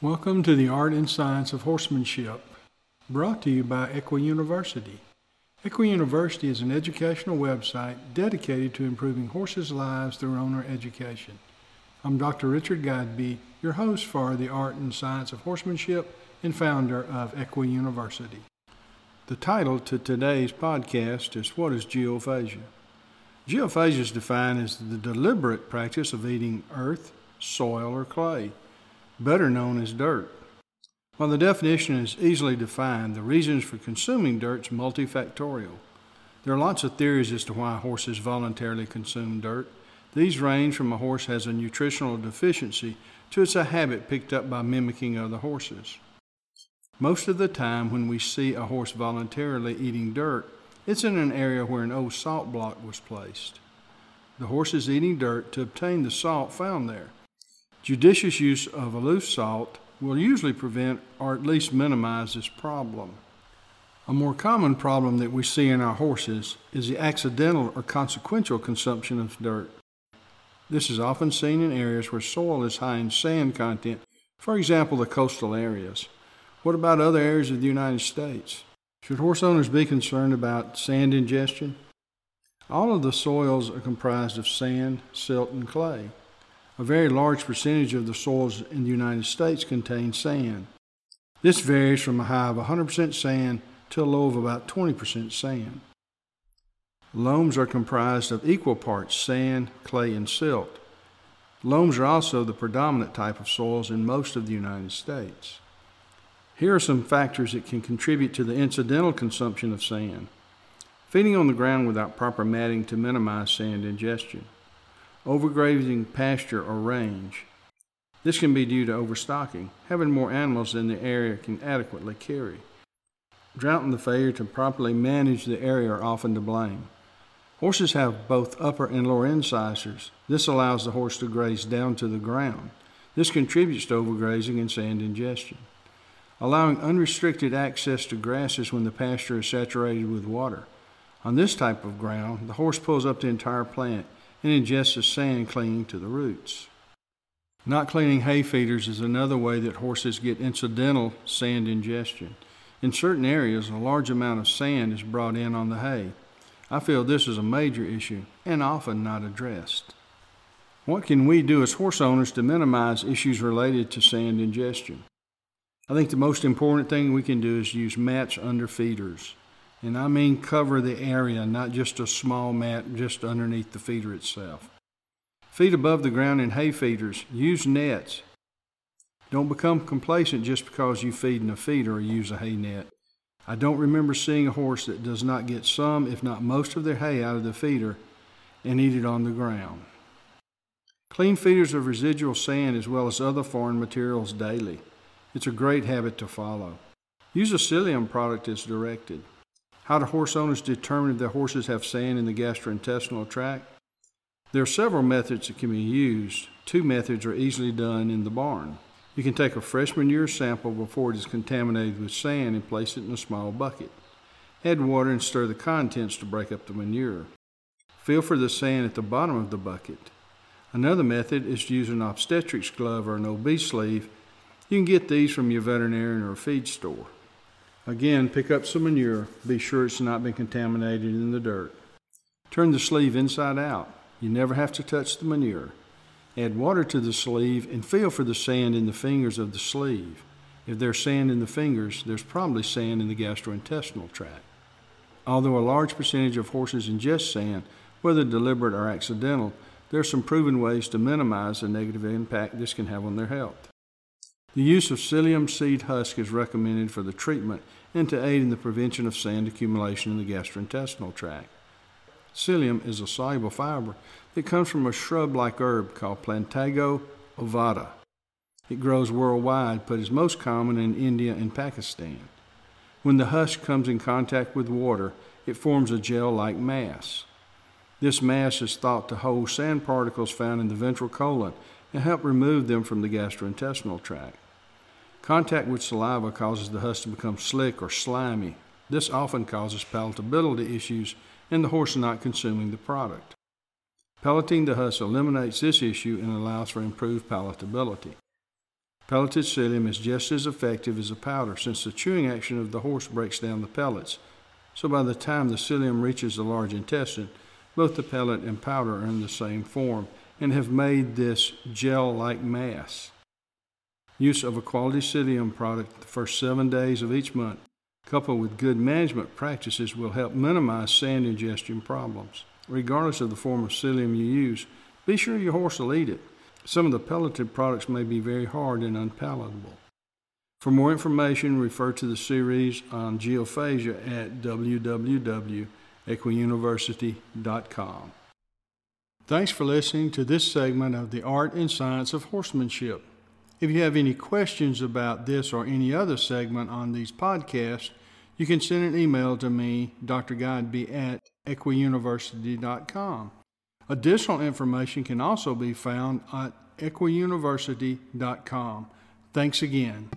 Welcome to the Art and Science of Horsemanship, brought to you by Equi University. Equi University is an educational website dedicated to improving horses' lives through owner education. I'm Dr. Richard Godby, your host for the Art and Science of Horsemanship and founder of Equi University. The title to today's podcast is What is Geophagia? Geophagia is defined as the deliberate practice of eating earth, soil, or clay better known as dirt. While the definition is easily defined, the reasons for consuming dirt is multifactorial. There are lots of theories as to why horses voluntarily consume dirt. These range from a horse has a nutritional deficiency to it's a habit picked up by mimicking other horses. Most of the time, when we see a horse voluntarily eating dirt, it's in an area where an old salt block was placed. The horse is eating dirt to obtain the salt found there. Judicious use of aloof salt will usually prevent or at least minimize this problem. A more common problem that we see in our horses is the accidental or consequential consumption of dirt. This is often seen in areas where soil is high in sand content, for example, the coastal areas. What about other areas of the United States? Should horse owners be concerned about sand ingestion? All of the soils are comprised of sand, silt, and clay. A very large percentage of the soils in the United States contain sand. This varies from a high of 100% sand to a low of about 20% sand. Loams are comprised of equal parts sand, clay, and silt. Loams are also the predominant type of soils in most of the United States. Here are some factors that can contribute to the incidental consumption of sand. Feeding on the ground without proper matting to minimize sand ingestion overgrazing pasture or range. This can be due to overstocking, having more animals than the area can adequately carry. Drought and the failure to properly manage the area are often to blame. Horses have both upper and lower incisors. This allows the horse to graze down to the ground. This contributes to overgrazing and sand ingestion. Allowing unrestricted access to grasses when the pasture is saturated with water. On this type of ground, the horse pulls up the entire plant and ingests the sand clinging to the roots. Not cleaning hay feeders is another way that horses get incidental sand ingestion. In certain areas, a large amount of sand is brought in on the hay. I feel this is a major issue and often not addressed. What can we do as horse owners to minimize issues related to sand ingestion? I think the most important thing we can do is use mats under feeders. And I mean cover the area, not just a small mat just underneath the feeder itself. Feed above the ground in hay feeders. Use nets. Don't become complacent just because you feed in a feeder or use a hay net. I don't remember seeing a horse that does not get some, if not most, of their hay out of the feeder and eat it on the ground. Clean feeders of residual sand as well as other foreign materials daily. It's a great habit to follow. Use a psyllium product as directed. How do horse owners determine if their horses have sand in the gastrointestinal tract? There are several methods that can be used. Two methods are easily done in the barn. You can take a fresh manure sample before it is contaminated with sand and place it in a small bucket. Add water and stir the contents to break up the manure. Feel for the sand at the bottom of the bucket. Another method is to use an obstetrics glove or an OB sleeve. You can get these from your veterinarian or feed store. Again, pick up some manure. Be sure it's not been contaminated in the dirt. Turn the sleeve inside out. You never have to touch the manure. Add water to the sleeve and feel for the sand in the fingers of the sleeve. If there's sand in the fingers, there's probably sand in the gastrointestinal tract. Although a large percentage of horses ingest sand, whether deliberate or accidental, there are some proven ways to minimize the negative impact this can have on their health. The use of psyllium seed husk is recommended for the treatment and to aid in the prevention of sand accumulation in the gastrointestinal tract. Psyllium is a soluble fiber that comes from a shrub like herb called Plantago ovata. It grows worldwide but is most common in India and Pakistan. When the husk comes in contact with water, it forms a gel like mass. This mass is thought to hold sand particles found in the ventral colon and help remove them from the gastrointestinal tract. Contact with saliva causes the husk to become slick or slimy. This often causes palatability issues and the horse not consuming the product. Pelleting the husk eliminates this issue and allows for improved palatability. Pelleted psyllium is just as effective as a powder since the chewing action of the horse breaks down the pellets. So by the time the psyllium reaches the large intestine, both the pellet and powder are in the same form and have made this gel like mass. Use of a quality psyllium product the first seven days of each month, coupled with good management practices, will help minimize sand ingestion problems. Regardless of the form of psyllium you use, be sure your horse will eat it. Some of the pelleted products may be very hard and unpalatable. For more information, refer to the series on geophagia at www.equiuniversity.com. Thanks for listening to this segment of the Art and Science of Horsemanship. If you have any questions about this or any other segment on these podcasts, you can send an email to me, Dr. Godby, at equiuniversity.com. Additional information can also be found at equiuniversity.com. Thanks again.